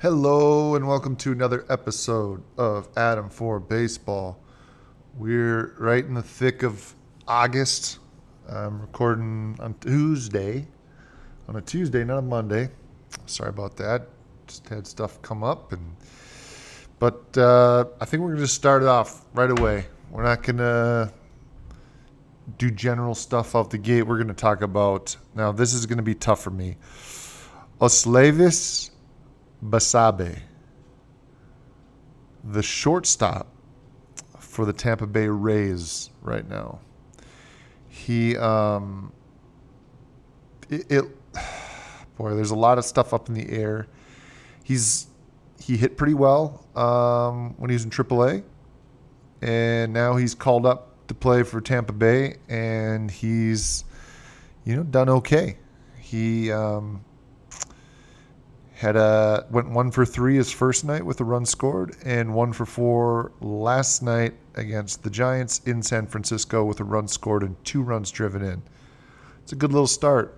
Hello and welcome to another episode of Adam for Baseball. We're right in the thick of August. I'm recording on Tuesday, on a Tuesday, not a Monday. Sorry about that. Just had stuff come up, and but uh, I think we're gonna start it off right away. We're not gonna do general stuff off the gate. We're gonna talk about now. This is gonna be tough for me. Osleivis Basabe, the shortstop for the Tampa Bay Rays right now. He, um, it, it, boy, there's a lot of stuff up in the air. He's he hit pretty well um, when he was in AAA, and now he's called up to play for Tampa Bay, and he's, you know, done okay. He um, had a went one for three his first night with a run scored, and one for four last night against the Giants in San Francisco with a run scored and two runs driven in. It's a good little start.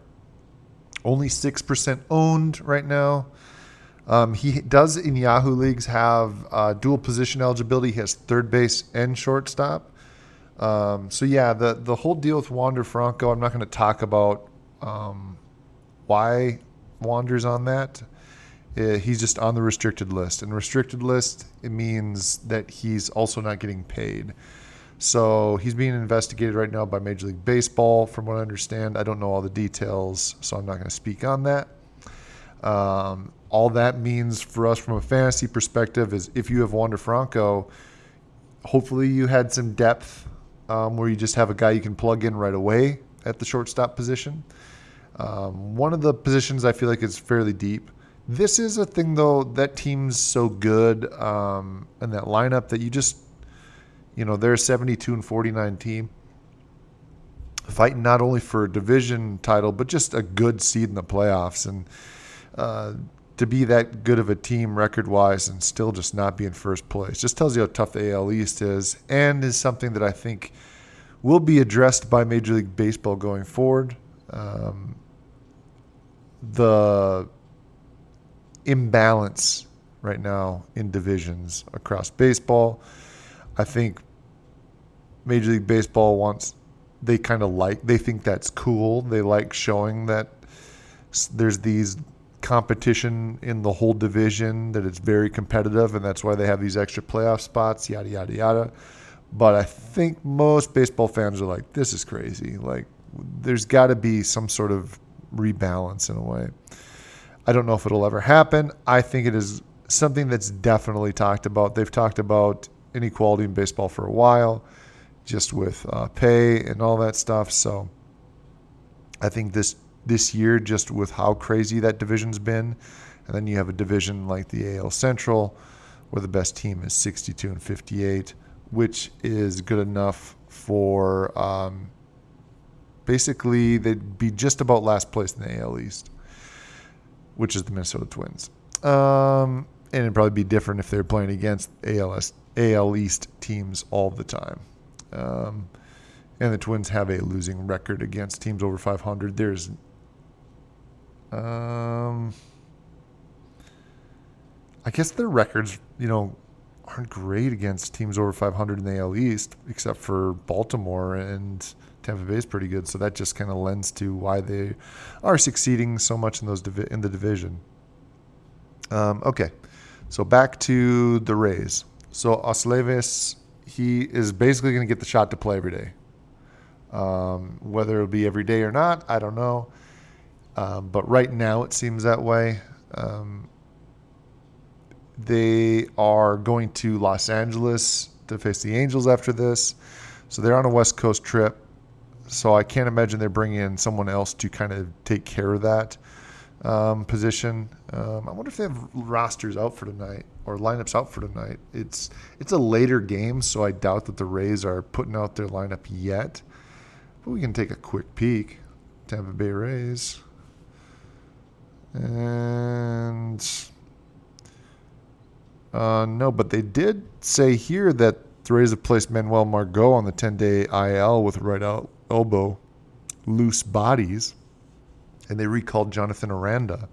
Only six percent owned right now. Um, he does in Yahoo leagues have uh, dual position eligibility. He has third base and shortstop. Um, so yeah, the the whole deal with Wander Franco, I'm not going to talk about um, why Wander's on that. Uh, he's just on the restricted list. And restricted list it means that he's also not getting paid. So he's being investigated right now by Major League Baseball, from what I understand. I don't know all the details, so I'm not going to speak on that. Um, all that means for us from a fantasy perspective is if you have Wander Franco, hopefully you had some depth um, where you just have a guy you can plug in right away at the shortstop position. Um, one of the positions I feel like is fairly deep. This is a thing though that team's so good um, and that lineup that you just, you know, they're a 72 and 49 team, fighting not only for a division title but just a good seed in the playoffs and. Uh, to be that good of a team record wise and still just not be in first place just tells you how tough the AL East is and is something that I think will be addressed by Major League Baseball going forward. Um, the imbalance right now in divisions across baseball. I think Major League Baseball wants they kind of like they think that's cool. They like showing that there's these competition in the whole division that it's very competitive and that's why they have these extra playoff spots yada yada yada. But I think most baseball fans are like this is crazy. Like there's got to be some sort of rebalance in a way. I don't know if it'll ever happen. I think it is something that's definitely talked about. They've talked about inequality in baseball for a while, just with uh, pay and all that stuff. So I think this this year, just with how crazy that division's been, and then you have a division like the AL Central, where the best team is 62 and 58, which is good enough for um, basically they'd be just about last place in the AL East which is the Minnesota Twins. Um, and it'd probably be different if they're playing against ALS, AL East teams all the time. Um, and the Twins have a losing record against teams over 500. There's, um, I guess their records, you know, aren't great against teams over 500 in the AL East, except for Baltimore and Tampa Bay is pretty good, so that just kind of lends to why they are succeeding so much in those divi- in the division. Um, okay, so back to the Rays. So Osleivis, he is basically going to get the shot to play every day. Um, whether it'll be every day or not, I don't know. Um, but right now, it seems that way. Um, they are going to Los Angeles to face the Angels after this. So they're on a West Coast trip. So I can't imagine they're bringing in someone else to kind of take care of that um, position. Um, I wonder if they have rosters out for tonight or lineups out for tonight. It's it's a later game, so I doubt that the Rays are putting out their lineup yet. But we can take a quick peek. Tampa Bay Rays. And uh, no, but they did say here that the Rays have placed Manuel Margot on the 10-day IL with right out elbow loose bodies, and they recalled Jonathan Aranda.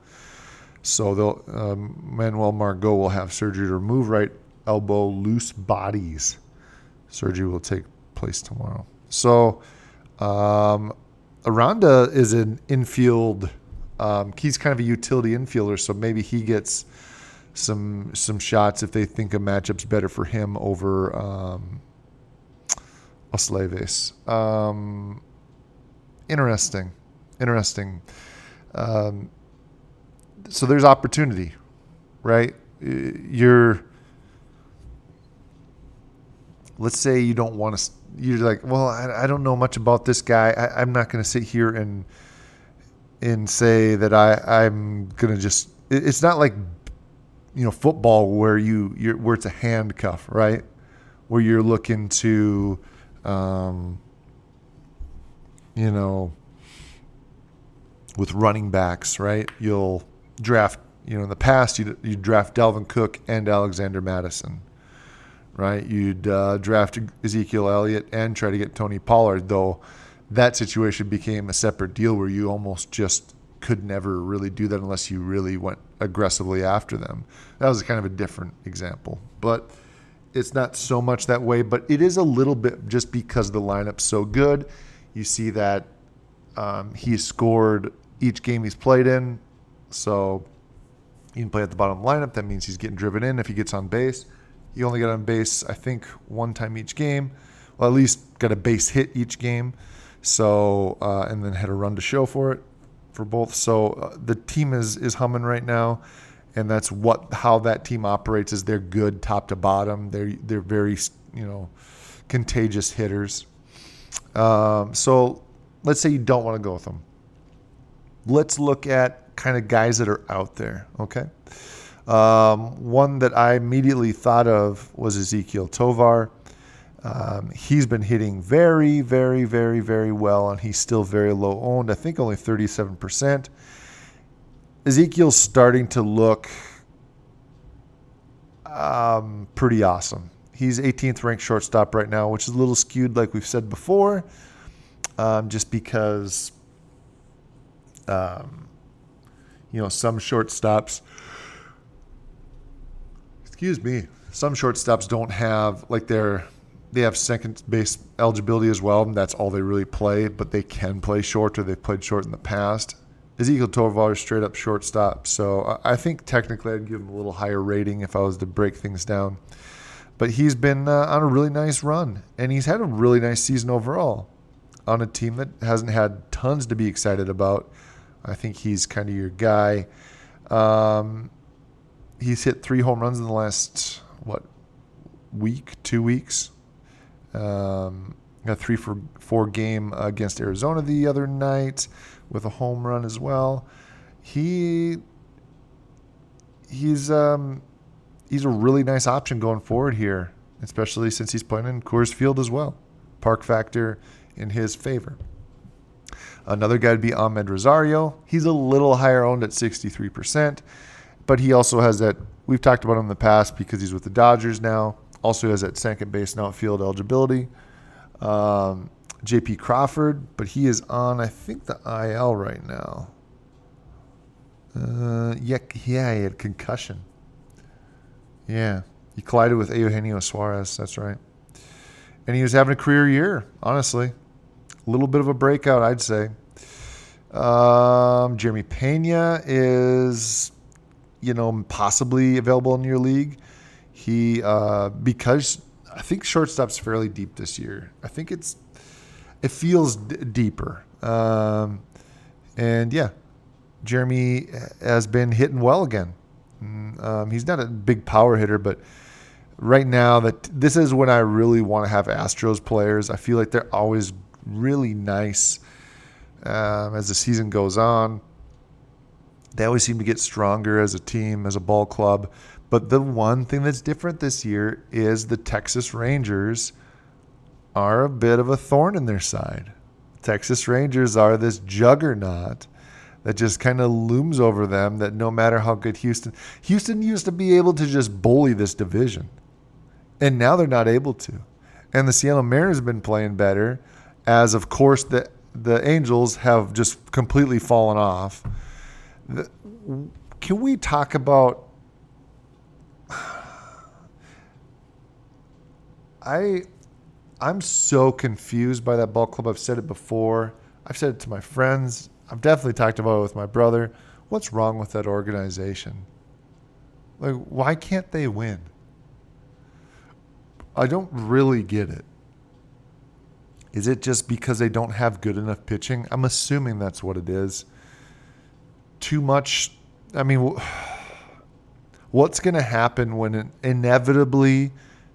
So they'll um, Manuel Margot will have surgery to remove right elbow loose bodies. Surgery will take place tomorrow. So um, Aranda is an infield. Um, he's kind of a utility infielder, so maybe he gets some some shots if they think a matchup's better for him over um, Osleivis. Um, interesting, interesting. Um, so there's opportunity, right? You're. Let's say you don't want to. You're like, well, I, I don't know much about this guy. I, I'm not going to sit here and and say that I I'm gonna just. It's not like you know football where you you're, where it's a handcuff, right? Where you're looking to, um, you know, with running backs, right? You'll draft. You know, in the past, you you draft Dalvin Cook and Alexander Mattison, right? You'd uh, draft Ezekiel Elliott and try to get Tony Pollard, though. That situation became a separate deal where you almost just could never really do that unless you really went aggressively after them. That was kind of a different example, but it's not so much that way. But it is a little bit just because the lineup's so good. You see that um, he's scored each game he's played in, so he can play at the bottom the lineup. That means he's getting driven in if he gets on base. He only got on base, I think, one time each game. Well, at least got a base hit each game. So, uh, and then had a run to show for it for both. So uh, the team is is humming right now, and that's what how that team operates. Is they're good top to bottom. They're they're very you know contagious hitters. Um, so let's say you don't want to go with them. Let's look at kind of guys that are out there. Okay. Um, one that I immediately thought of was Ezequiel Tovar. Um, he's been hitting very, very, very, very well, and he's still very low owned. I think only 37%. Ezequiel's starting to look um, pretty awesome. He's 18th ranked shortstop right now, which is a little skewed, like we've said before, um, just because, um, you know, some shortstops, excuse me, some shortstops don't have, like, their they have second base eligibility as well, that's all they really play. But they can play short, or they've played short in the past. Ezequiel Tovar is straight up shortstop, so I think technically I'd give him a little higher rating if I was to break things down. But he's been uh, on a really nice run, and he's had a really nice season overall on a team that hasn't had tons to be excited about. I think he's kind of your guy. Um, he's hit three home runs in the last what week, two weeks. Um, got three for four game against Arizona the other night with a home run as well. He he's um, he's a really nice option going forward here, especially since he's playing in Coors Field as well. Park factor in his favor. Another guy would be Amed Rosario. He's a little higher owned at 63%, but he also has that. We've talked about him in the past because he's with the Dodgers now. Also has that second base and outfield eligibility. Um, J.P. Crawford, but he is on, I think, the IL right now. Uh, yeah, yeah, he had concussion. Yeah, he collided with Eugenio Suarez. That's right, and he was having a career year. Honestly, a little bit of a breakout, I'd say. Um, Jeremy Pena is, you know, possibly available in your league. He uh, because I think shortstop's fairly deep this year. I think it's it feels d- deeper. Um, and yeah, Jeremy has been hitting well again. Mm, um, he's not a big power hitter, but right now that this is when I really want to have Astros players. I feel like they're always really nice um, as the season goes on. They always seem to get stronger as a team, as a ball club. But the one thing that's different this year is the Texas Rangers are a bit of a thorn in their side. Texas Rangers are this juggernaut that just kind of looms over them that no matter how good Houston Houston used to be able to just bully this division. And now they're not able to. And the Seattle Mariners have been playing better as of course the the Angels have just completely fallen off. The, can we talk about I I'm so confused by that ball club. I've said it before. I've said it to my friends. I've definitely talked about it with my brother. What's wrong with that organization? Like why can't they win? I don't really get it. Is it just because they don't have good enough pitching? I'm assuming that's what it is. Too much. I mean, what's going to happen when inevitably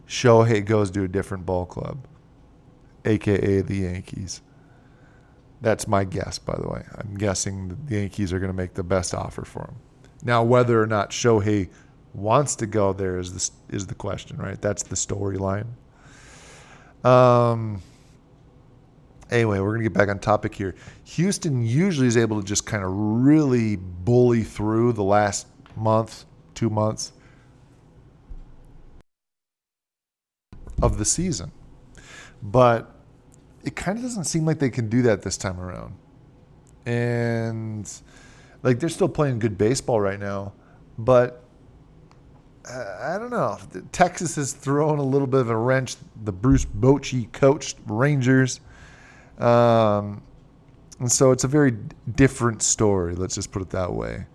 Shohei goes to a different ball club, aka the Yankees? That's my guess, by the way. I'm guessing the Yankees are going to make the best offer for him. Now, whether or not Shohei wants to go there is the, is the question, right? That's the storyline. Um, Anyway, we're going to get back on topic here. Houston usually is able to just kind of really bully through the last month, two months of the season. But it kind of doesn't seem like they can do that this time around. And like they're still playing good baseball right now, but I don't know. Texas has thrown a little bit of a wrench. The Bruce Bochy coached Rangers um, and so it's a very different story. Let's just put it that way.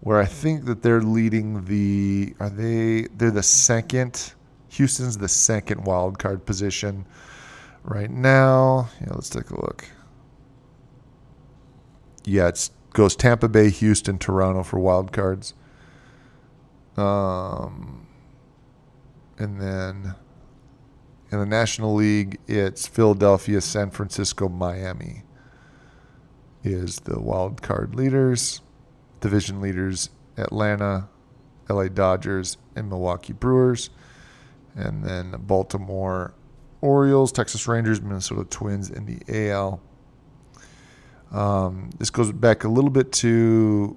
Where I think that they're leading the are they they're the second Houston's the second wild card position right now. Yeah, let's take a look. Yeah, it goes Tampa Bay, Houston, Toronto for wild cards. Um, and then in the National League, it's Philadelphia, San Francisco, Miami is the wild card leaders. Division leaders Atlanta, LA Dodgers, and Milwaukee Brewers. And then Baltimore Orioles, Texas Rangers, Minnesota Twins in the AL. Um, this goes back a little bit to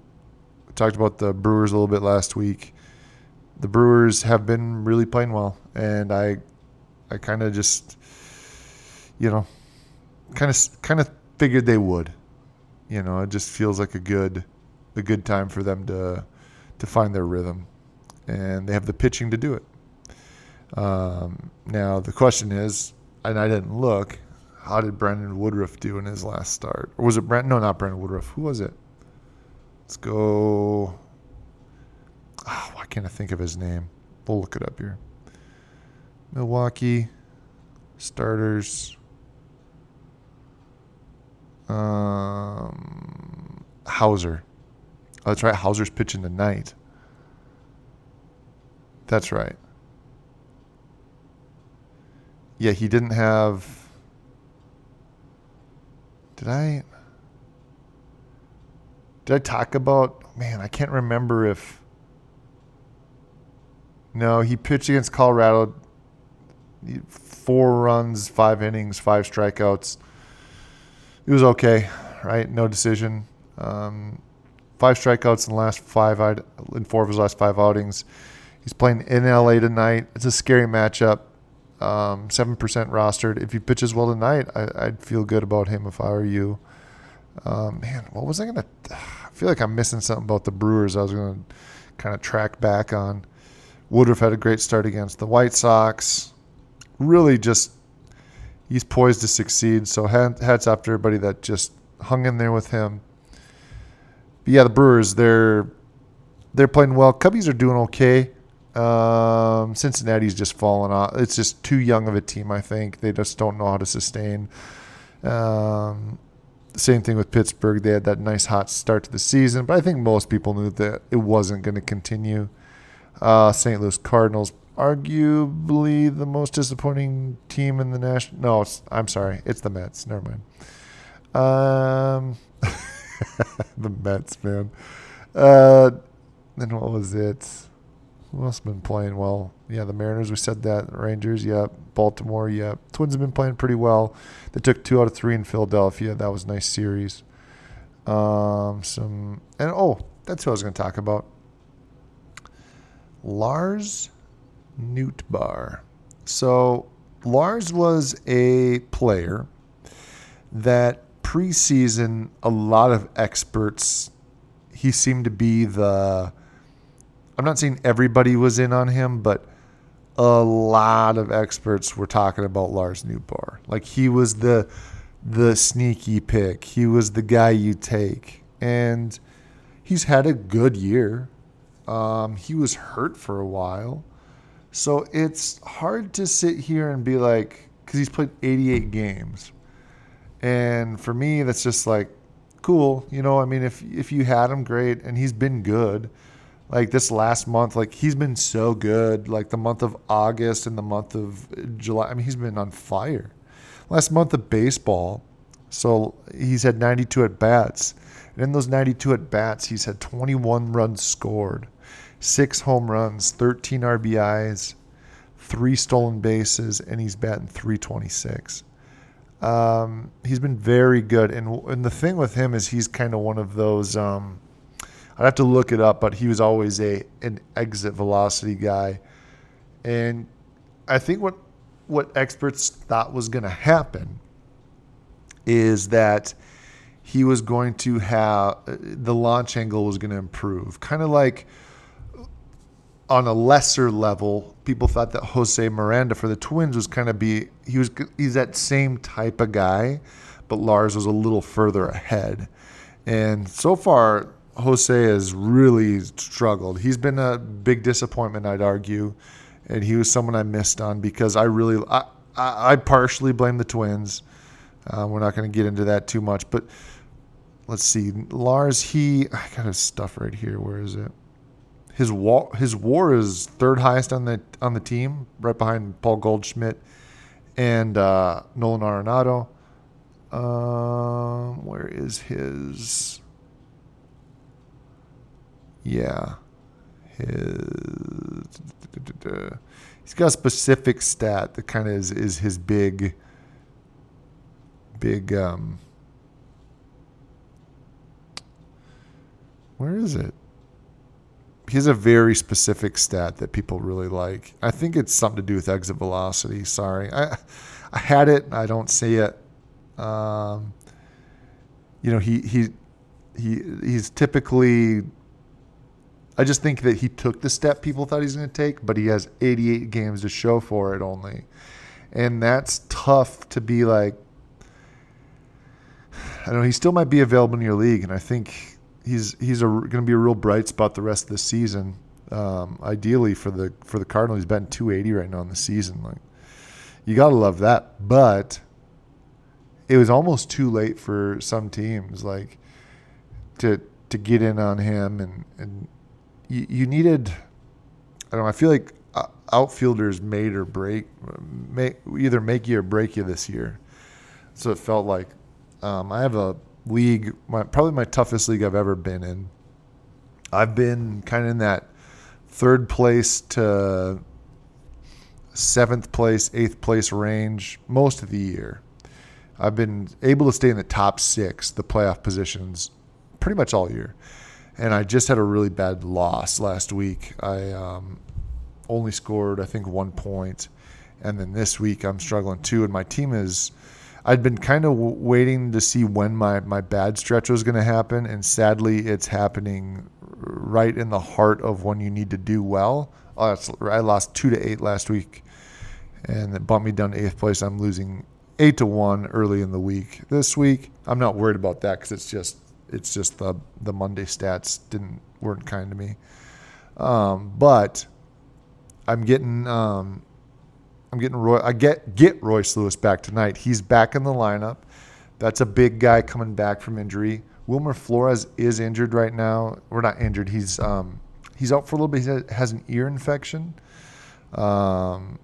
we talked about the Brewers a little bit last week. The Brewers have been really playing well, and I I kind of just, you know, kind of kind of figured they would. You know, it just feels like a good a good time for them to to find their rhythm, and they have the pitching to do it. Um, now the question is, and I didn't look. How did Brandon Woodruff do in his last start? Or was it Brandon? No, not Brandon Woodruff. Who was it? Let's go. Oh, why can't I think of his name? We'll look it up here. Milwaukee starters. Um, Houser. Oh, that's right. Houser's pitching tonight. That's right. Yeah, he didn't have. Did I? Did I talk about? Man, I can't remember if. No, he pitched against Colorado four runs, five innings, five strikeouts. It was okay, right? No decision. Um, five strikeouts in the last five in four of his last five outings. He's playing in LA tonight. It's a scary matchup. Um, seven um, percent rostered. If he pitches well tonight, I, would feel good about him if I were you. Um, man, what was I gonna? I feel like I'm missing something about the Brewers. I was gonna kind of track back on. Woodruff had a great start against the White Sox really just he's poised to succeed. So hats off to everybody that just hung in there with him. But yeah, the Brewers they're they're playing well. Cubbies are doing okay. Um, Cincinnati's just fallen off. It's just too young of a team. I think they just don't know how to sustain. Um, same thing with Pittsburgh. They had that nice hot start to the season, but I think most people knew that it wasn't going to continue. Uh, St. Louis Cardinals arguably the most disappointing team in the national. No, I'm sorry, it's the Mets. Never mind. Um, the Mets, man. Uh, then what was it? Else been playing well? Yeah, the Mariners. We said that. Rangers. Yep. Baltimore. Yep. Twins have been playing pretty well. They took two out of three in Philadelphia. That was a nice series. Um, some and oh, that's who I was going to talk about. Lars Nootbaar. So Lars was a player that preseason a lot of experts he seemed to be the. I'm not saying everybody was in on him, but a lot of experts were talking about Lars Nootbaar. Like he was the the sneaky pick. He was the guy you take, and he's had a good year. Um, he was hurt for a while, so it's hard to sit here and be like, because he's played 88 games, and for me, that's just like cool. You know, I mean, if if you had him, great, and he's been good. Like this last month, like he's been so good. Like the month of August and the month of July, I mean, he's been on fire. Last month of baseball, so he's had 92 at bats. And in those 92 at bats, he's had 21 runs scored, six home runs, 13 RBIs, three stolen bases, and he's batting 326. Um, he's been very good, and and the thing with him is he's kind of one of those. Um, I'd have to look it up, but he was always a an exit velocity guy, and I think what what experts thought was going to happen is that he was going to have the launch angle was going to improve, kind of like on a lesser level, people thought that Jose Miranda for the Twins was kind of be he was he's that same type of guy, but Lars was a little further ahead. And so far, Jose has really struggled. He's been a big disappointment, I'd argue, and he was someone I missed on because I really I I, I partially blame the Twins. Uh, we're not going to get into that too much, but let's see. Lars, he I got his stuff right here. Where is it? His war, his WAR is third highest on the on the team, right behind Paul Goldschmidt and uh, Nolan Arenado. Um, where is his? Yeah, his. He's got a specific stat that kind of is, is his big, big. Um, where is it? he has a very specific stat that people really like. I think it's something to do with exit velocity. Sorry, I I had it. I don't see it. Um, you know, he he he he's typically. I just think that he took the step people thought he's going to take, but he has 88 games to show for it only, and that's tough to be like. I don't know. He still might be available in your league, and I think he's he's going to be a real bright spot the rest of the season. Um, ideally for the for the Cardinals, he's betting 280 right now in the season. Like you got to love that, but it was almost too late for some teams like to to get in on him and and you, you needed I don't know I feel like outfielders made or break make either make you or break you this year so it felt like um, I have a league, my, probably my toughest league I've ever been in. I've been kind of in that third place to seventh place, eighth place range most of the year. I've been able to stay in the top six, the playoff positions, pretty much all year. And I just had a really bad loss last week. I um, only scored, I think, one point. And then this week I'm struggling too. And my team is I'd been kind of w- waiting to see when my, my bad stretch was going to happen, and sadly, it's happening right in the heart of when you need to do well. Uh, I lost two to eight last week, and it bumped me down to eighth place. I'm losing eight to one early in the week. This week, I'm not worried about that because it's just it's just the the Monday stats didn't weren't kind to me. Um, but I'm getting um, I'm getting Roy. I get get Royce Lewis back tonight. He's back in the lineup. That's a big guy coming back from injury. Wilmer Flores is injured right now. We're not injured. He's um, he's out for a little bit. He has an ear infection. Um,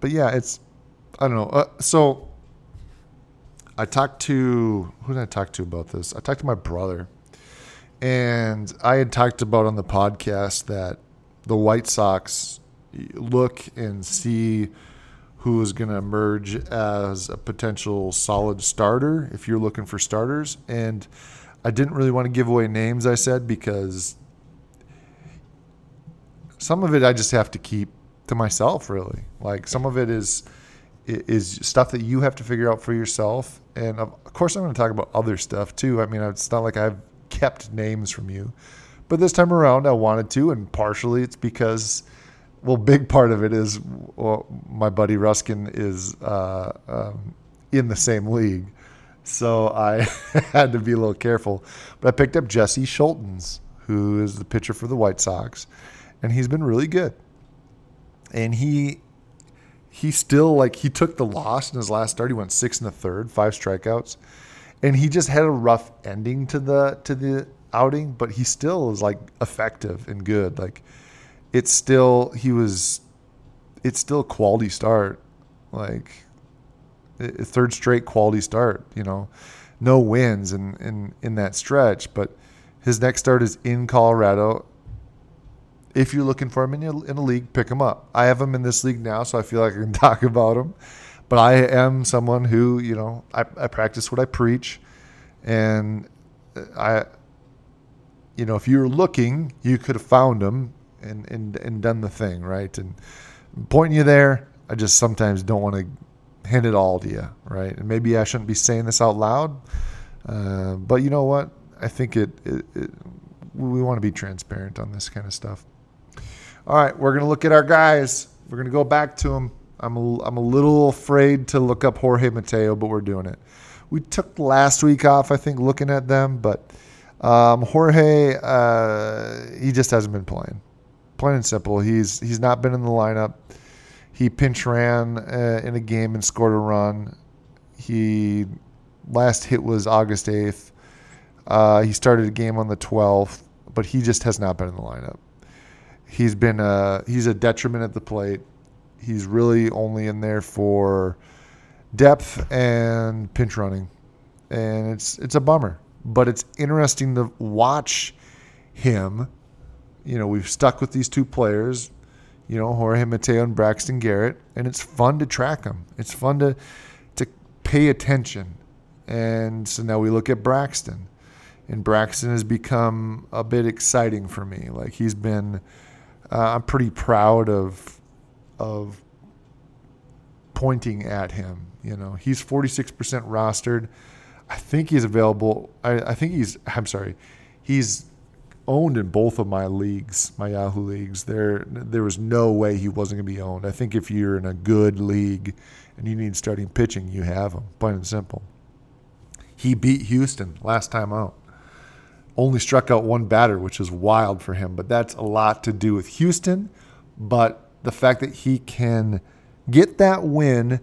but yeah, it's I don't know. Uh, so I talked to who did I talk to about this? I talked to my brother, and I had talked about on the podcast that the White Sox look and see who is going to emerge as a potential solid starter if you're looking for starters. And I didn't really want to give away names, I said, because some of it I just have to keep to myself, really. Like some of it is is stuff that you have to figure out for yourself. And of course, I'm going to talk about other stuff too. I mean, it's not like I have kept names from you. But this time around, I wanted to, and partially it's because, well, big part of it is well, my buddy Ruskin is uh, um, in the same league. So I had to be a little careful. But I picked up Jesse Scholtens, who is the pitcher for the White Sox, and he's been really good. And he he still like he took the loss in his last start. He went six and a third, five strikeouts, and he just had a rough ending to the to the outing. But he still is like effective and good. Like it's still he was, it's still quality start. Like third straight quality start. You know, no wins in in in that stretch, but his next start is in Colorado. If you're looking for him in a, in a league, pick him up. I have him in this league now, so I feel like I can talk about him. But I am someone who, you know, I, I practice what I preach, and I, you know, if you were looking, you could have found him and and and done the thing right. And pointing you there, I just sometimes don't want to hand it all to you, right? And maybe I shouldn't be saying this out loud, uh, but you know what? I think it, it, it we want to be transparent on this kind of stuff. All right, we're gonna look at our guys. We're gonna go back to them. I'm a, I'm a little afraid to look up Jorge Mateo, but we're doing it. We took last week off, I think, looking at them, but um, Jorge, uh, he just hasn't been playing. Plain and simple, he's he's not been in the lineup. He pinch ran uh, in a game and scored a run. He last hit was August 8th. Uh, he started a game on the 12th, but he just has not been in the lineup. He's been a he's a detriment at the plate. He's really only in there for depth and pinch running, and it's it's a bummer. But it's interesting to watch him. You know, we've stuck with these two players you know, Jorge Mateo and Braxton Garrett, and it's fun to track them. It's fun to to pay attention. And so now we look at Braxton, and Braxton has become a bit exciting for me. Like he's been, uh, I'm pretty proud of of pointing at him. You know, he's 46% rostered. I think he's available. I, I think he's. I'm sorry, he's owned in both of my leagues, my Yahoo leagues. There, there was no way he wasn't going to be owned. I think if you're in a good league and you need starting pitching, you have him. Plain and simple. He beat Houston last time out. Only struck out one batter, which is wild for him. But that's a lot to do with Houston. But the fact that he can get that win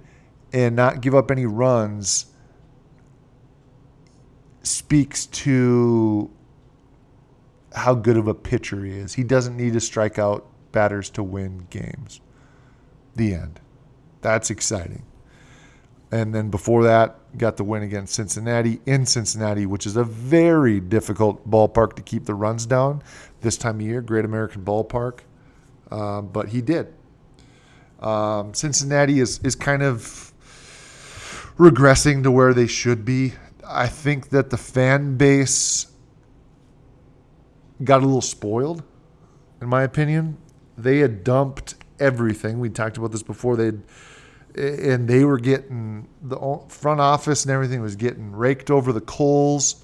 and not give up any runs speaks to how good of a pitcher he is. He doesn't need to strike out batters to win games. The end. That's exciting. And then before that, got the win against Cincinnati in Cincinnati, which is a very difficult ballpark to keep the runs down this time of year. Great American Ballpark, uh, but he did. Um, Cincinnati is is kind of regressing to where they should be. I think that the fan base got a little spoiled, in my opinion. They had dumped everything. We talked about this before. They and they were getting the front office and everything was getting raked over the coals.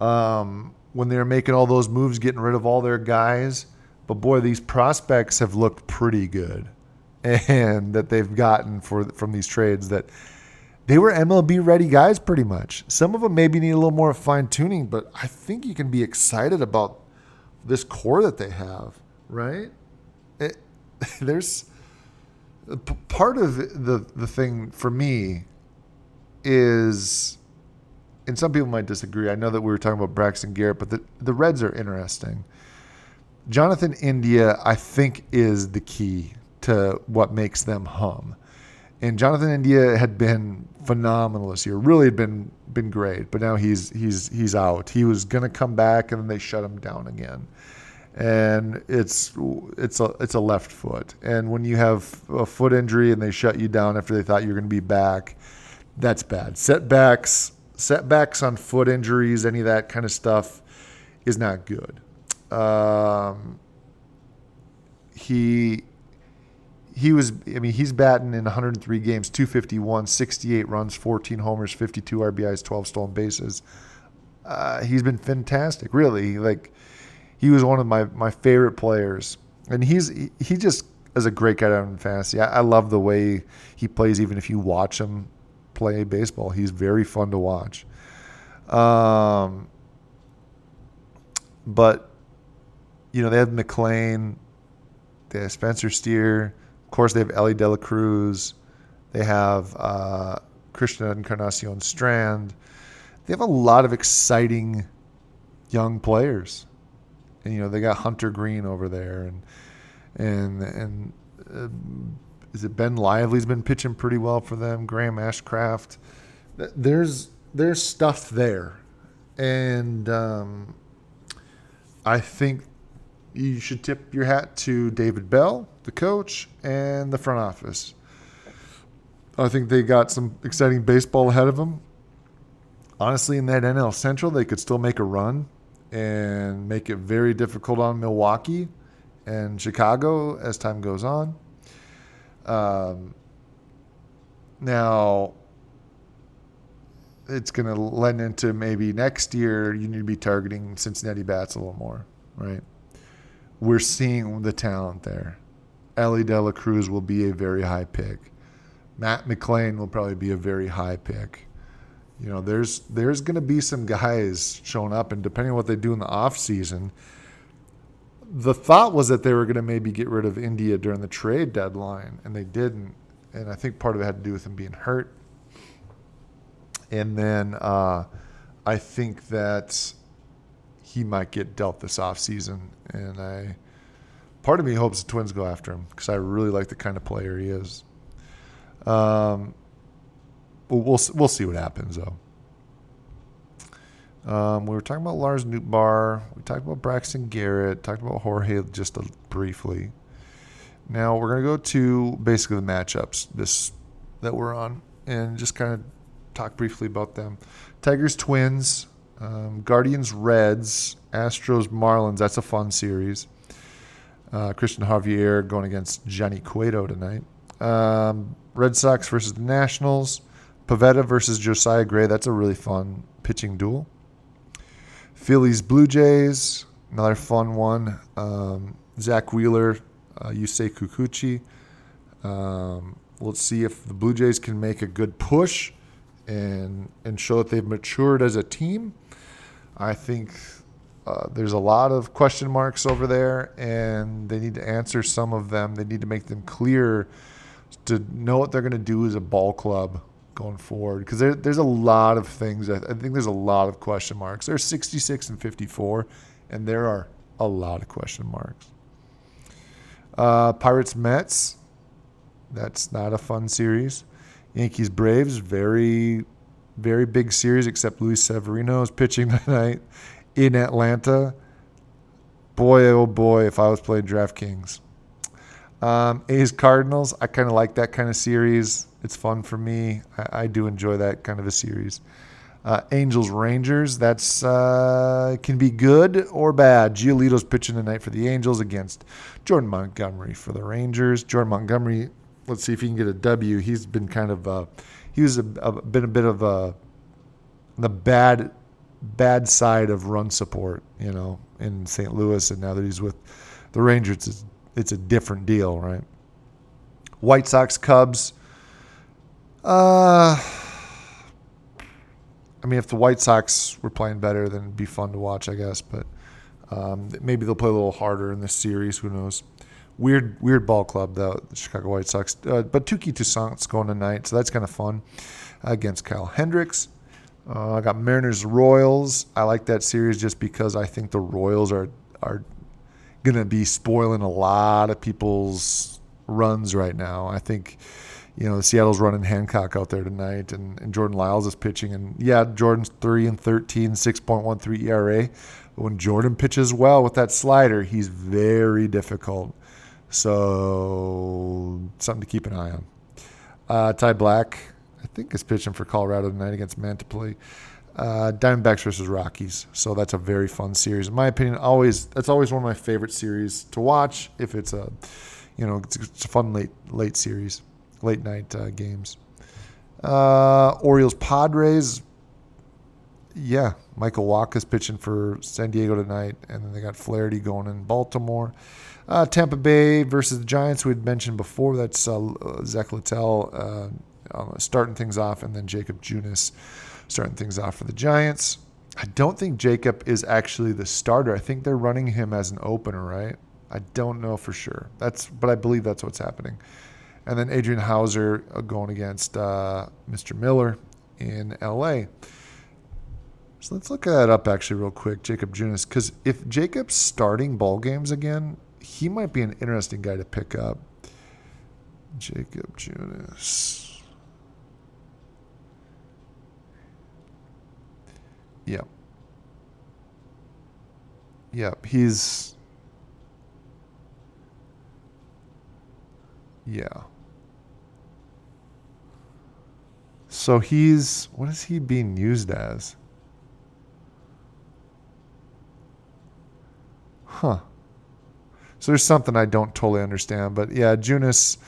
Um, when they were making all those moves, getting rid of all their guys. But boy, these prospects have looked pretty good, and that they've gotten for from these trades that they were MLB ready guys pretty much. Some of them maybe need a little more fine tuning, but I think you can be excited about this core that they have, right? It, there's part of the the thing for me is and some people might disagree. I know that we were talking about Braxton Garrett, but the, the Reds are interesting. Jonathan India, I think, is the key to what makes them hum. And Jonathan India had been phenomenal this year. Really had been been great, but now he's he's he's out. He was going to come back, and then they shut him down again. And it's it's a it's a left foot. And when you have a foot injury and they shut you down after they thought you were going to be back, that's bad. Setbacks setbacks on foot injuries, any of that kind of stuff, is not good. Um, he he was, I mean, he's batting in 103 games, 251, 68 runs, 14 homers, 52 RBIs, 12 stolen bases. uh, he's been fantastic. Really, like he was one of my my favorite players, and he's he, just is a great guy in fantasy. I, I love the way he plays. Even if you watch him play baseball, he's very fun to watch. Um, but you know they have McLain, they have Spencer Steer, of course they have Elly De La Cruz, they have uh, Christian Encarnacion Strand. They have a lot of exciting young players, you know they got Hunter Greene over there, and and and uh, is it Ben Lively's been pitching pretty well for them? Graham Ashcraft. There's there's stuff there, and um, I think you should tip your hat to David Bell, the coach, and the front office. I think they got some exciting baseball ahead of them. Honestly, in that NL Central, they could still make a run and make it very difficult on Milwaukee and Chicago as time goes on. Um, now, it's going to lend into maybe next year you need to be targeting Cincinnati bats a little more, right? We're seeing the talent there. Elly De La Cruz will be a very high pick. Matt McLain will probably be a very high pick. You know, there's there's going to be some guys showing up, and depending on what they do in the off season, the thought was that they were going to maybe get rid of India during the trade deadline, and they didn't. And I think part of it had to do with him being hurt. And then uh, I think that he might get dealt this offseason. And I, part of me hopes the Twins go after him because I really like the kind of player he is. Um, we'll we'll see what happens though. Um, we were talking about Lars Nootbaar. We talked about Braxton Garrett. Talked about Jorge just a, briefly. Now we're gonna go to basically the matchups this that we're on, and just kind of talk briefly about them. Tigers Twins, um, Guardians Reds, Astros Marlins. That's a fun series. Uh, Cristian Javier going against Johnny Cueto tonight. Um, Red Sox versus the Nationals. Pivetta versus Josiah Gray. That's a really fun pitching duel. Phillies Blue Jays. Another fun one. Um, Zack Wheeler, uh, Yusei Kikuchi. Um, let's see if the Blue Jays can make a good push and and show that they've matured as a team. I think uh, there's a lot of question marks over there, and they need to answer some of them. They need to make them clear to know what they're going to do as a ball club going forward because there, there's a lot of things. I, I think there's a lot of question marks. There's 66 and 54, and there are a lot of question marks. Uh, Pirates Mets, that's not a fun series. Yankees Braves, very, very big series, except Luis Severino is pitching tonight in Atlanta. Boy, oh boy, if I was playing DraftKings. Um, A's Cardinals, I kind of like that kind of series. It's fun for me. I, I do enjoy that kind of a series. Uh, Angels Rangers, that's uh, can be good or bad. Giolito's pitching tonight for the Angels against Jordan Montgomery for the Rangers. Jordan Montgomery, let's see if he can get a W. He's been kind of uh, he was a, a, been a bit of a the bad bad side of run support, you know, in St. Louis, and now that he's with the Rangers, it's it's a different deal, right? White Sox, Cubs. Uh, I mean, if the White Sox were playing better, then it'd be fun to watch, I guess. But um, maybe they'll play a little harder in this series. Who knows? Weird, weird ball club though, the Chicago White Sox. Uh, but Touki Toussaint's going tonight, so that's kind of fun against Kyle Hendricks. Uh, I got Mariners Royals. I like that series just because I think the Royals are are going to be spoiling a lot of people's runs right now. I think, you know, Seattle's running Hancock out there tonight, and, and Jordan Lyles is pitching. And yeah, Jordan's 3 and 13, 6.13 ERA. But when Jordan pitches well with that slider, he's very difficult. So, something to keep an eye on. Uh, Ty Black, I think, is pitching for Colorado tonight against Mantiply uh, Diamondbacks versus Rockies. So that's a very fun series, in my opinion. Always that's always one of my favorite series to watch. If it's a, you know, it's, it's a fun late late series, late night uh, games. Uh, Orioles Padres. Yeah, Michael Wacha's pitching for San Diego tonight, and then they got Flaherty going in Baltimore. Uh, Tampa Bay versus the Giants, we had mentioned before. That's uh, Zach Littell uh, starting things off, and then Jacob Junis starting things off for the Giants. I don't think Jacob is actually the starter. I think they're running him as an opener, right? I don't know for sure. That's, but I believe that's what's happening. And then Adrian Houser uh, going against uh, Mr. Miller in LA. So let's look that up actually real quick, Jakob Junis, because if Jakob's starting ball games again, he might be an interesting guy to pick up. Jakob Junis. Yep. Yep. He's. Yeah. So he's. What is he being used as? Huh. So there's something I don't totally understand. But yeah, Junis.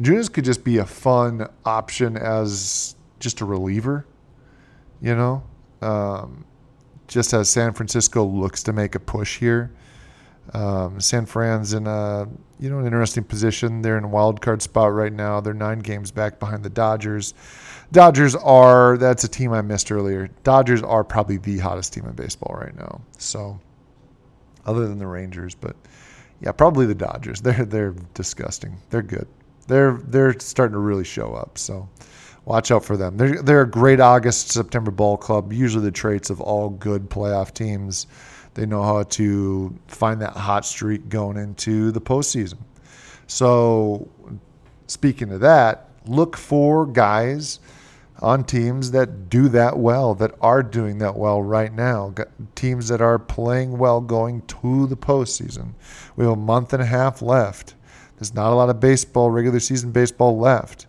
Junis could just be a fun option as just a reliever, you know? Um, just as San Francisco looks to make a push here. Um, San Fran's in a you know an interesting position. They're in a wild card spot right now. They're nine games back behind the Dodgers. Dodgers are that's a team I missed earlier. Dodgers are probably the hottest team in baseball right now. So other than the Rangers, but yeah, probably the Dodgers. They're they're disgusting. They're good. They're they're starting to really show up. So watch out for them. They're, they're a great August, September ball club. Usually the traits of all good playoff teams. They know how to find that hot streak going into the postseason. So, speaking of that, look for guys on teams that do that well, that are doing that well right now. Teams that are playing well going to the postseason. We have a month and a half left. There's not a lot of baseball, regular season baseball left.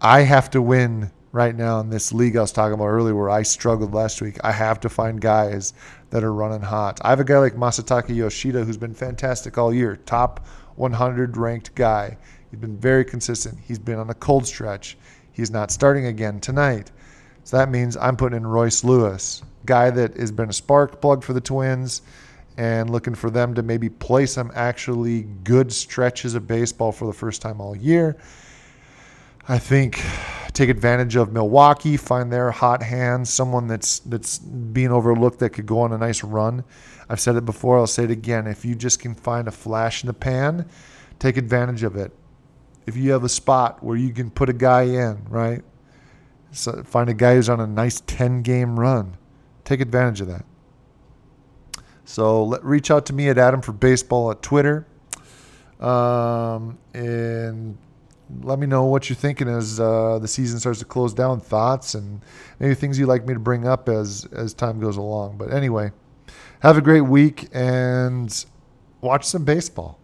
I have to win right now in this league I was talking about earlier where I struggled last week. I have to find guys that are running hot. I have a guy like Masataka Yoshida who's been fantastic all year, top 100 ranked guy. He's been very consistent. He's been on a cold stretch. He's not starting again tonight. So that means I'm putting in Royce Lewis, guy that has been a spark plug for the Twins and looking for them to maybe play some actually good stretches of baseball for the first time all year. I think take advantage of Milwaukee, find their hot hand, someone that's that's being overlooked that could go on a nice run. I've said it before, I'll say it again. If you just can find a flash in the pan, take advantage of it. If you have a spot where you can put a guy in, right? So find a guy who's on a nice 10 game run. Take advantage of that. So let, reach out to me at Adam for Baseball at Twitter. Um, and let me know what you're thinking as uh, the season starts to close down. Thoughts and maybe things you'd like me to bring up as as time goes along. But anyway, have a great week and watch some baseball.